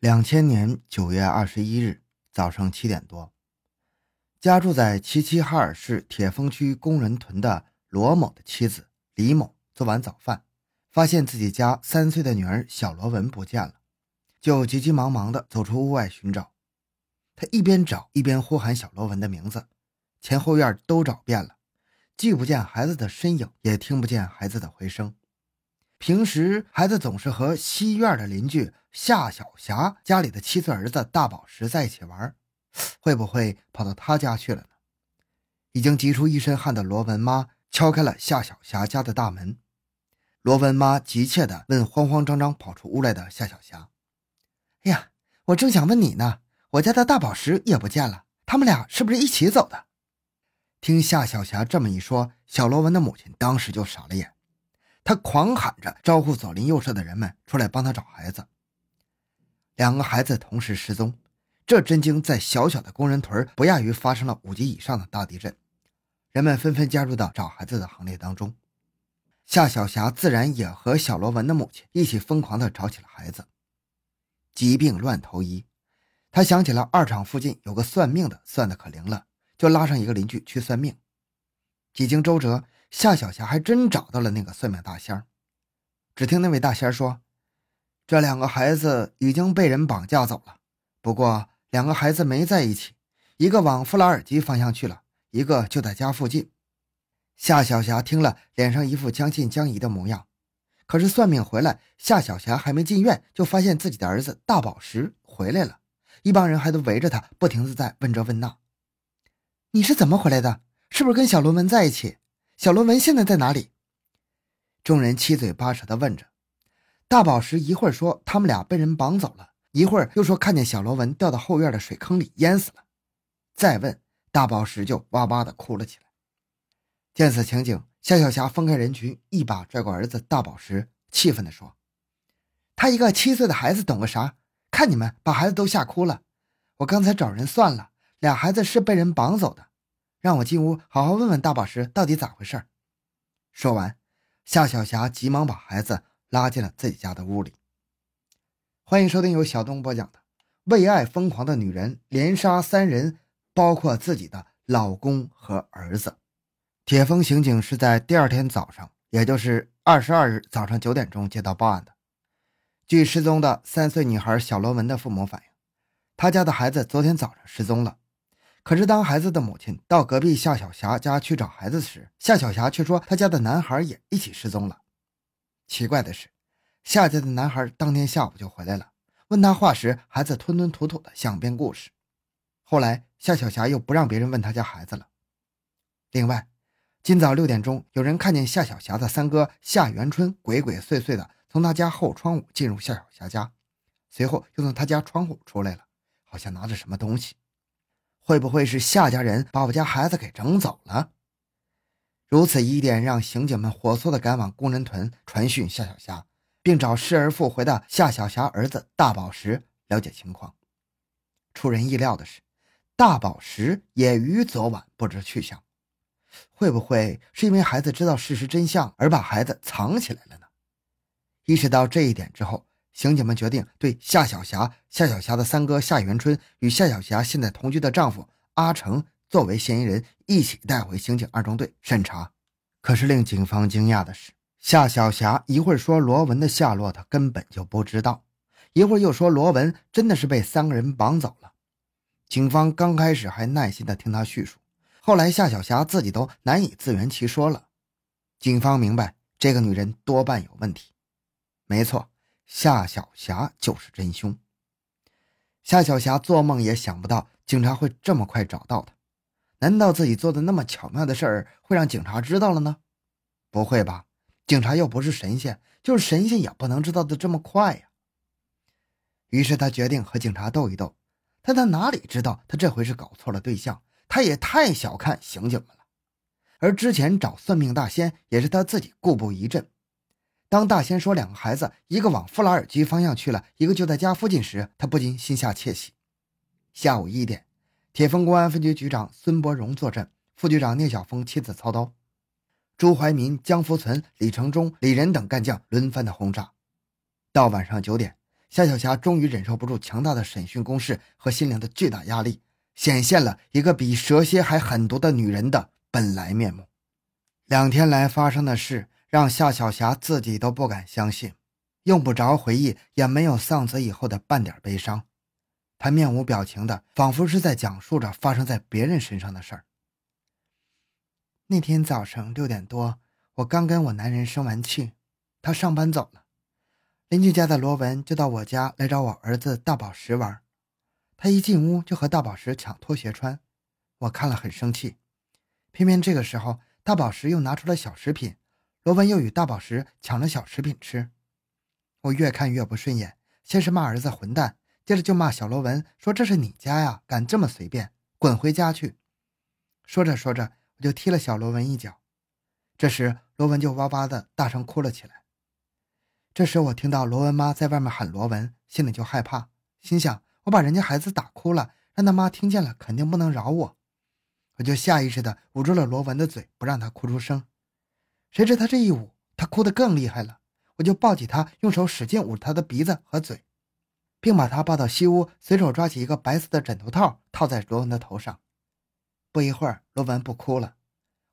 两千年九月二十一日早上七点多，家住在齐齐哈尔市铁峰区工人屯的罗某的妻子李某做完早饭，发现自己家三岁的女儿小罗文不见了，就急急忙忙地走出屋外寻找。他一边找一边呼喊小罗文的名字，前后院都找遍了，既不见孩子的身影，也听不见孩子的回声。平时孩子总是和西院的邻居夏小霞家里的七岁儿子大宝石在一起玩，会不会跑到他家去了呢？已经急出一身汗的罗文妈敲开了夏小霞家的大门。罗文妈急切地问慌慌张张跑出屋来的夏小霞：“哎呀，我正想问你呢，我家的大宝石也不见了，他们俩是不是一起走的？”听夏小霞这么一说，小罗文的母亲当时就傻了眼。他狂喊着招呼左邻右舍的人们出来帮他找孩子。两个孩子同时失踪，这震惊在小小的工人屯不亚于发生了五级以上的大地震。人们纷纷加入到找孩子的行列当中。夏小霞自然也和小罗文的母亲一起疯狂地找起了孩子。疾病乱投医，他想起了二厂附近有个算命的，算的可灵了，就拉上一个邻居去算命。几经周折。夏小霞还真找到了那个算命大仙儿。只听那位大仙儿说：“这两个孩子已经被人绑架走了，不过两个孩子没在一起，一个往富拉尔基方向去了，一个就在家附近。”夏小霞听了，脸上一副将信将疑的模样。可是算命回来，夏小霞还没进院，就发现自己的儿子大宝石回来了，一帮人还都围着他，不停的在问这问那：“你是怎么回来的？是不是跟小罗文在一起？”小罗文现在在哪里？众人七嘴八舌地问着。大宝石一会儿说他们俩被人绑走了，一会儿又说看见小罗文掉到后院的水坑里淹死了。再问大宝石就哇哇地哭了起来。见此情景，夏小霞分开人群，一把拽过儿子大宝石，气愤地说：“他一个七岁的孩子懂个啥？看你们把孩子都吓哭了。我刚才找人算了，俩孩子是被人绑走的。”让我进屋好好问问大宝石到底咋回事。说完，夏小霞急忙把孩子拉进了自己家的屋里。欢迎收听由小东播讲的《为爱疯狂的女人连杀三人，包括自己的老公和儿子》。铁峰刑警是在第二天早上，也就是二十二日早上九点钟接到报案的。据失踪的三岁女孩小罗文的父母反映，他家的孩子昨天早上失踪了。可是，当孩子的母亲到隔壁夏小霞家去找孩子时，夏小霞却说她家的男孩也一起失踪了。奇怪的是，夏家的男孩当天下午就回来了，问他话时，孩子吞吞吐吐的想编故事。后来，夏小霞又不让别人问他家孩子了。另外，今早六点钟，有人看见夏小霞的三哥夏元春鬼鬼祟祟的从他家后窗户进入夏小霞家，随后又从他家窗户出来了，好像拿着什么东西。会不会是夏家人把我家孩子给整走了？如此疑点让刑警们火速的赶往工人屯传讯夏小霞，并找失而复回的夏小霞儿子大宝石了解情况。出人意料的是，大宝石也于昨晚不知去向。会不会是因为孩子知道事实真相而把孩子藏起来了呢？意识到这一点之后。刑警们决定对夏小霞、夏小霞的三哥夏元春与夏小霞现在同居的丈夫阿成作为嫌疑人一起带回刑警二中队审查。可是令警方惊讶的是，夏小霞一会儿说罗文的下落她根本就不知道，一会儿又说罗文真的是被三个人绑走了。警方刚开始还耐心地听她叙述，后来夏小霞自己都难以自圆其说了。警方明白这个女人多半有问题。没错。夏小霞就是真凶。夏小霞做梦也想不到警察会这么快找到她，难道自己做的那么巧妙的事儿会让警察知道了呢？不会吧，警察又不是神仙，就是神仙也不能知道的这么快呀。于是他决定和警察斗一斗，但他哪里知道他这回是搞错了对象，他也太小看刑警们了。而之前找算命大仙也是他自己故布疑阵。当大仙说两个孩子一个往富拉尔基方向去了，一个就在家附近时，他不禁心下窃喜。下午一点，铁峰公安分局局长孙伯荣坐镇，副局长聂小峰亲自操刀，朱怀民、江福存、李成忠、李仁等干将轮番的轰炸。到晚上九点，夏小霞终于忍受不住强大的审讯攻势和心灵的巨大压力，显现了一个比蛇蝎还狠毒的女人的本来面目。两天来发生的事让夏小霞自己都不敢相信，用不着回忆，也没有丧子以后的半点悲伤。她面无表情的，仿佛是在讲述着发生在别人身上的事儿。那天早上六点多，我刚跟我男人生完气，他上班走了。邻居家的罗文就到我家来找我儿子大宝石玩，他一进屋就和大宝石抢拖鞋穿，我看了很生气。偏偏这个时候，大宝石又拿出了小食品，罗文又与大宝石抢了小食品吃，我越看越不顺眼，先是骂儿子混蛋，接着就骂小罗文，说这是你家呀，敢这么随便，滚回家去。说着说着，我就踢了小罗文一脚，这时罗文就哇哇的大声哭了起来。这时，我听到罗文妈在外面喊罗文，心里就害怕，心想：我把人家孩子打哭了，让他妈听见了，肯定不能饶我。我就下意识地捂住了罗文的嘴，不让他哭出声。谁知他这一捂，他哭得更厉害了。我就抱起他，用手使劲捂他的鼻子和嘴，并把他抱到西屋，随手抓起一个白色的枕头套套在罗文的头上。不一会儿，罗文不哭了。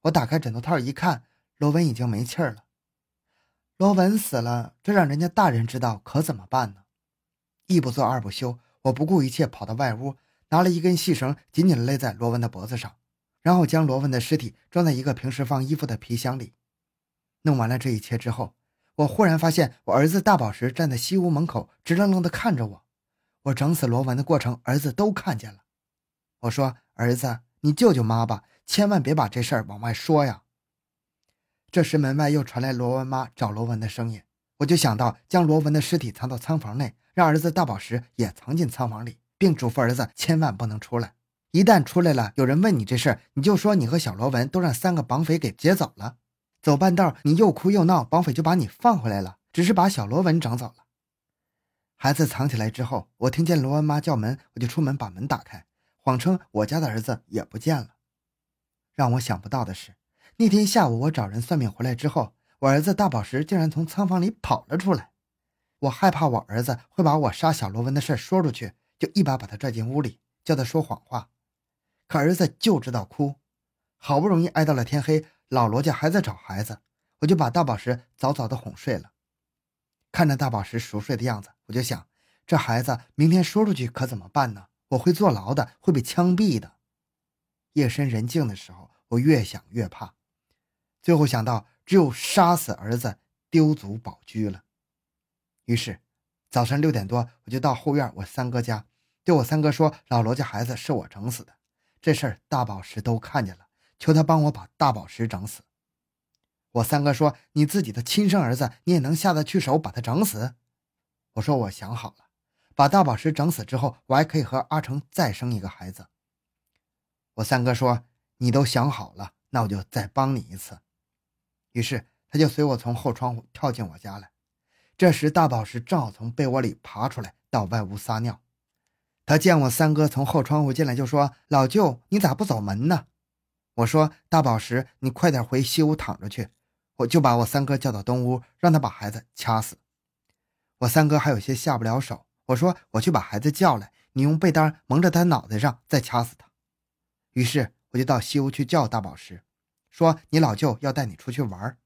我打开枕头套一看，罗文已经没气儿了。罗文死了，这让人家大人知道可怎么办呢？一不做二不休，我不顾一切跑到外屋，拿了一根细绳，紧紧勒在罗文的脖子上，然后将罗文的尸体装在一个平时放衣服的皮箱里。弄完了这一切之后，我忽然发现我儿子大宝石站在西屋门口，直愣愣地看着我。我整死罗文的过程，儿子都看见了。我说：“儿子，你救救妈吧，千万别把这事儿往外说呀。”这时，门外又传来罗文妈找罗文的声音，我就想到将罗文的尸体藏到仓房内，让儿子大宝石也藏进仓房里，并嘱咐儿子千万不能出来。一旦出来了，有人问你这事儿，你就说你和小罗文都让三个绑匪给劫走了。走半道，你又哭又闹，绑匪就把你放回来了，只是把小罗文整走了。孩子藏起来之后，我听见罗文妈叫门，我就出门把门打开，谎称我家的儿子也不见了。让我想不到的是。那天下午，我找人算命回来之后，我儿子大宝石竟然从仓房里跑了出来。我害怕我儿子会把我杀小罗文的事说出去，就一把把他拽进屋里，叫他说谎话。可儿子就知道哭。好不容易挨到了天黑，老罗家还在找孩子，我就把大宝石早早的哄睡了。看着大宝石熟睡的样子，我就想，这孩子明天说出去可怎么办呢？我会坐牢的，会被枪毙的。夜深人静的时候，我越想越怕。最后想到，只有杀死儿子，丢卒保车了。于是，早晨六点多，我就到后院我三哥家，对我三哥说：“老罗家孩子是我整死的，这事儿大宝石都看见了，求他帮我把大宝石整死。”我三哥说：“你自己的亲生儿子，你也能下得去手把他整死？”我说：“我想好了，把大宝石整死之后，我还可以和阿成再生一个孩子。”我三哥说：“你都想好了，那我就再帮你一次。”于是他就随我从后窗户跳进我家来。这时大宝石正好从被窝里爬出来，到外屋撒尿。他见我三哥从后窗户进来，就说：“老舅，你咋不走门呢？”我说：“大宝石，你快点回西屋躺着去。”我就把我三哥叫到东屋，让他把孩子掐死。我三哥还有些下不了手，我说：“我去把孩子叫来，你用被单蒙着他脑袋上，再掐死他。”于是我就到西屋去叫大宝石。说你老舅要带你出去玩，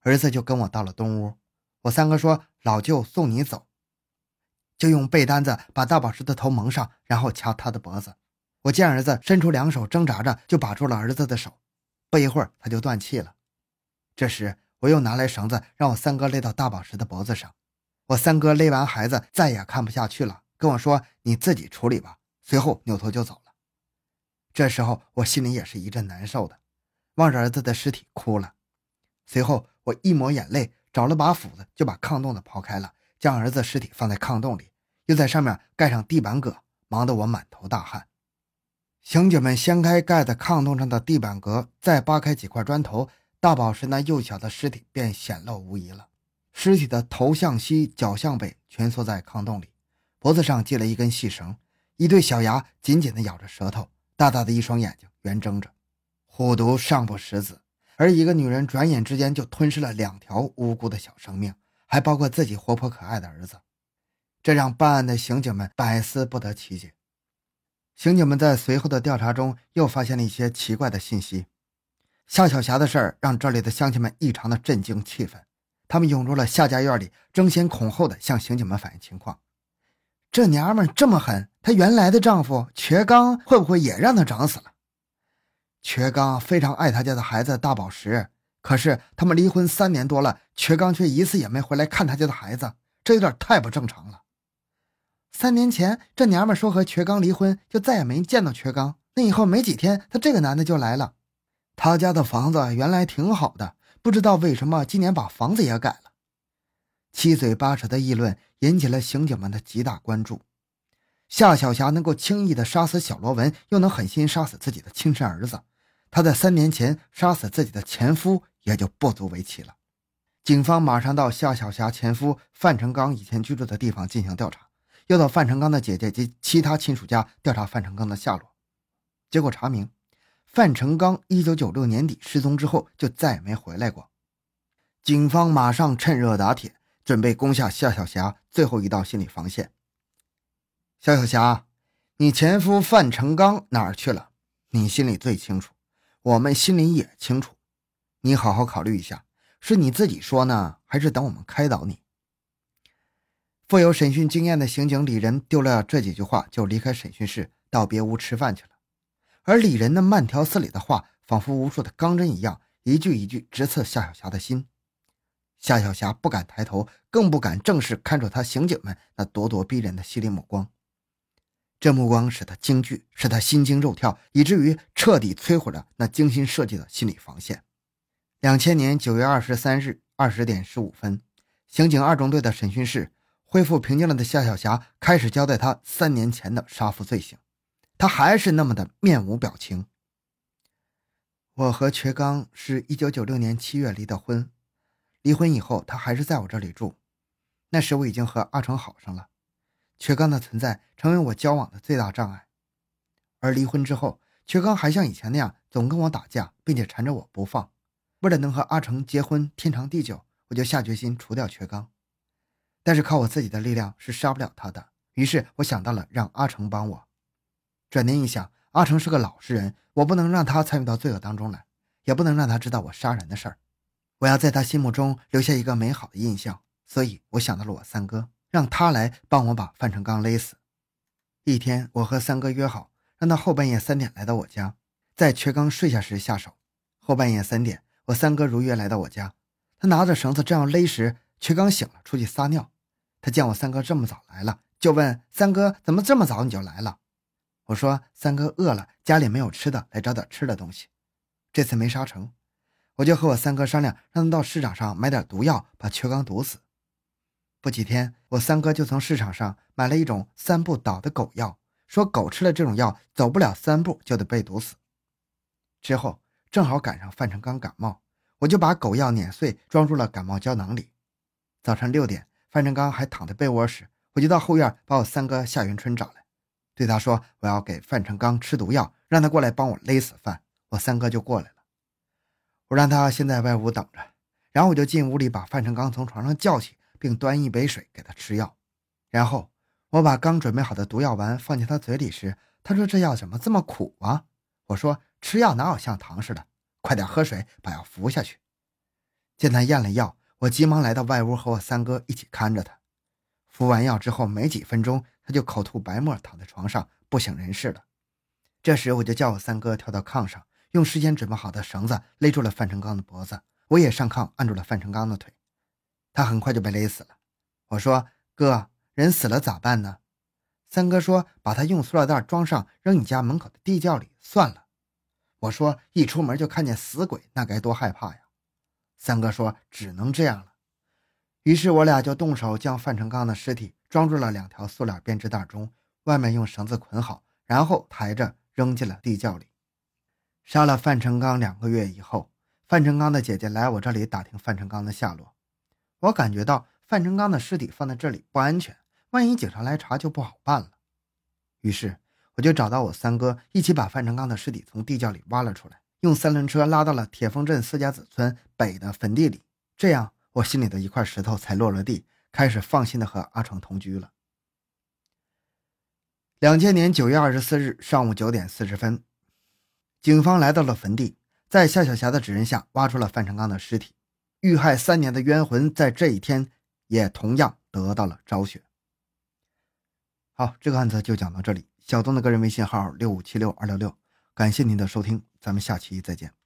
儿子就跟我到了东屋。我三哥说老舅送你走，就用被单子把大宝石的头蒙上，然后掐他的脖子。我见儿子伸出两手挣扎着，就把住了儿子的手。不一会儿他就断气了。这时我又拿来绳子，让我三哥勒到大宝石的脖子上。我三哥勒完孩子再也看不下去了，跟我说你自己处理吧。随后扭头就走了。这时候我心里也是一阵难受的。望着儿子的尸体哭了，随后我一抹眼泪，找了把斧子就把炕洞子刨开了，将儿子尸体放在炕洞里，又在上面盖上地板革，忙得我满头大汗。刑警们掀开盖在炕洞上的地板革，再扒开几块砖头，大宝石那幼小的尸体便显露无遗了。尸体的头向西，脚向北，蜷缩在炕洞里，脖子上系了一根细绳，一对小牙紧紧地咬着舌头，大大的一双眼睛圆睁着。虎毒尚不食子，而一个女人转眼之间就吞噬了两条无辜的小生命，还包括自己活泼可爱的儿子。这让办案的刑警们百思不得其解。刑警们在随后的调查中又发现了一些奇怪的信息。夏小霞的事儿让这里的乡亲们异常的震惊气愤，他们涌入了夏家院里，争先恐后的向刑警们反映情况。这娘们这么狠，她原来的丈夫瘸刚会不会也让她整死了？瘸刚非常爱他家的孩子大宝石，可是他们离婚三年多了，瘸刚却一次也没回来看他家的孩子，这有点太不正常了。三年前，这娘们说和瘸刚离婚，就再也没见到瘸刚。那以后没几天，他这个男的就来了。他家的房子原来挺好的，不知道为什么今年把房子也改了。七嘴八舌的议论引起了刑警们的极大关注。夏小霞能够轻易的杀死小罗文，又能狠心杀死自己的亲生儿子，她在三年前杀死自己的前夫也就不足为奇了。警方马上到夏小霞前夫范成刚以前居住的地方进行调查，又到范成刚的姐姐及其他亲属家调查范成刚的下落，结果查明。范成刚一九九六年底失踪之后，就再也没回来过。警方马上趁热打铁，准备攻下夏小霞最后一道心理防线。夏小霞，你前夫范成刚哪儿去了？你心里最清楚，我们心里也清楚。你好好考虑一下，是你自己说呢，还是等我们开导你？富有审讯经验的刑警李仁丢了这几句话，就离开审讯室，到别屋吃饭去了。而李仁那慢条斯理的话，仿佛无数的钢针一样，一句一句直刺夏小霞的心。夏小霞不敢抬头，更不敢正视看着他刑警们那咄咄逼人的犀利目光。这目光使他惊惧，使他心惊肉跳，以至于彻底摧毁了那精心设计的心理防线。两千年九月二十三日二十点十五分，刑警二中队的审讯室恢复平静了的夏小霞开始交代他三年前的杀父罪行。他还是那么的面无表情。我和瘸刚是一九九六年七月离的婚，离婚以后他还是在我这里住。那时我已经和阿成好上了，瘸刚的存在成为我交往的最大障碍。而离婚之后，瘸刚还像以前那样总跟我打架，并且缠着我不放。为了能和阿成结婚天长地久，我就下决心除掉瘸刚。但是靠我自己的力量是杀不了他的，于是我想到了让阿成帮我。转念一想，阿成是个老实人，我不能让他参与到罪恶当中来，也不能让他知道我杀人的事儿。我要在他心目中留下一个美好的印象，所以我想到了我三哥，让他来帮我把范成刚勒死。一天，我和三哥约好，让他后半夜三点来到我家，在缺刚睡下时下手。后半夜三点，我三哥如约来到我家，他拿着绳子正要勒时，缺刚醒了，出去撒尿。他见我三哥这么早来了，就问三哥：“怎么这么早你就来了？”我说：“三哥饿了，家里没有吃的，来找点吃的东西。这次没杀成，我就和我三哥商量，让他到市场上买点毒药，把瘸刚毒死。不几天，我三哥就从市场上买了一种三步倒的狗药，说狗吃了这种药，走不了三步就得被毒死。之后正好赶上范成刚感冒，我就把狗药碾碎，装入了感冒胶囊里。早晨六点，范成刚还躺在被窝时，我就到后院把我三哥夏云春找来。”对他说：“我要给范成刚吃毒药，让他过来帮我勒死范。”我三哥就过来了。我让他先在外屋等着，然后我就进屋里把范成刚从床上叫起，并端一杯水给他吃药。然后我把刚准备好的毒药丸放进他嘴里时，他说：“这药怎么这么苦啊？”我说：“吃药哪有像糖似的？快点喝水，把药服下去。”见他咽了药，我急忙来到外屋和我三哥一起看着他。服完药之后没几分钟。他就口吐白沫，躺在床上不省人事了。这时，我就叫我三哥跳到炕上，用事先准备好的绳子勒住了范成刚的脖子，我也上炕按住了范成刚的腿。他很快就被勒死了。我说：“哥，人死了咋办呢？”三哥说：“把他用塑料袋装上，扔你家门口的地窖里算了。”我说：“一出门就看见死鬼，那该多害怕呀！”三哥说：“只能这样了。”于是，我俩就动手将范成刚的尸体。装入了两条塑料编织袋中，外面用绳子捆好，然后抬着扔进了地窖里。杀了范成刚两个月以后，范成刚的姐姐来我这里打听范成刚的下落。我感觉到范成刚的尸体放在这里不安全，万一警察来查就不好办了。于是我就找到我三哥，一起把范成刚的尸体从地窖里挖了出来，用三轮车拉到了铁峰镇四家子村北的坟地里。这样，我心里的一块石头才落了地。开始放心的和阿成同居了。两千年九月二十四日上午九点四十分，警方来到了坟地，在夏小霞的指认下挖出了范成刚的尸体。遇害三年的冤魂在这一天也同样得到了昭雪。好，这个案子就讲到这里。小东的个人微信号六五七六二六六，感谢您的收听，咱们下期再见。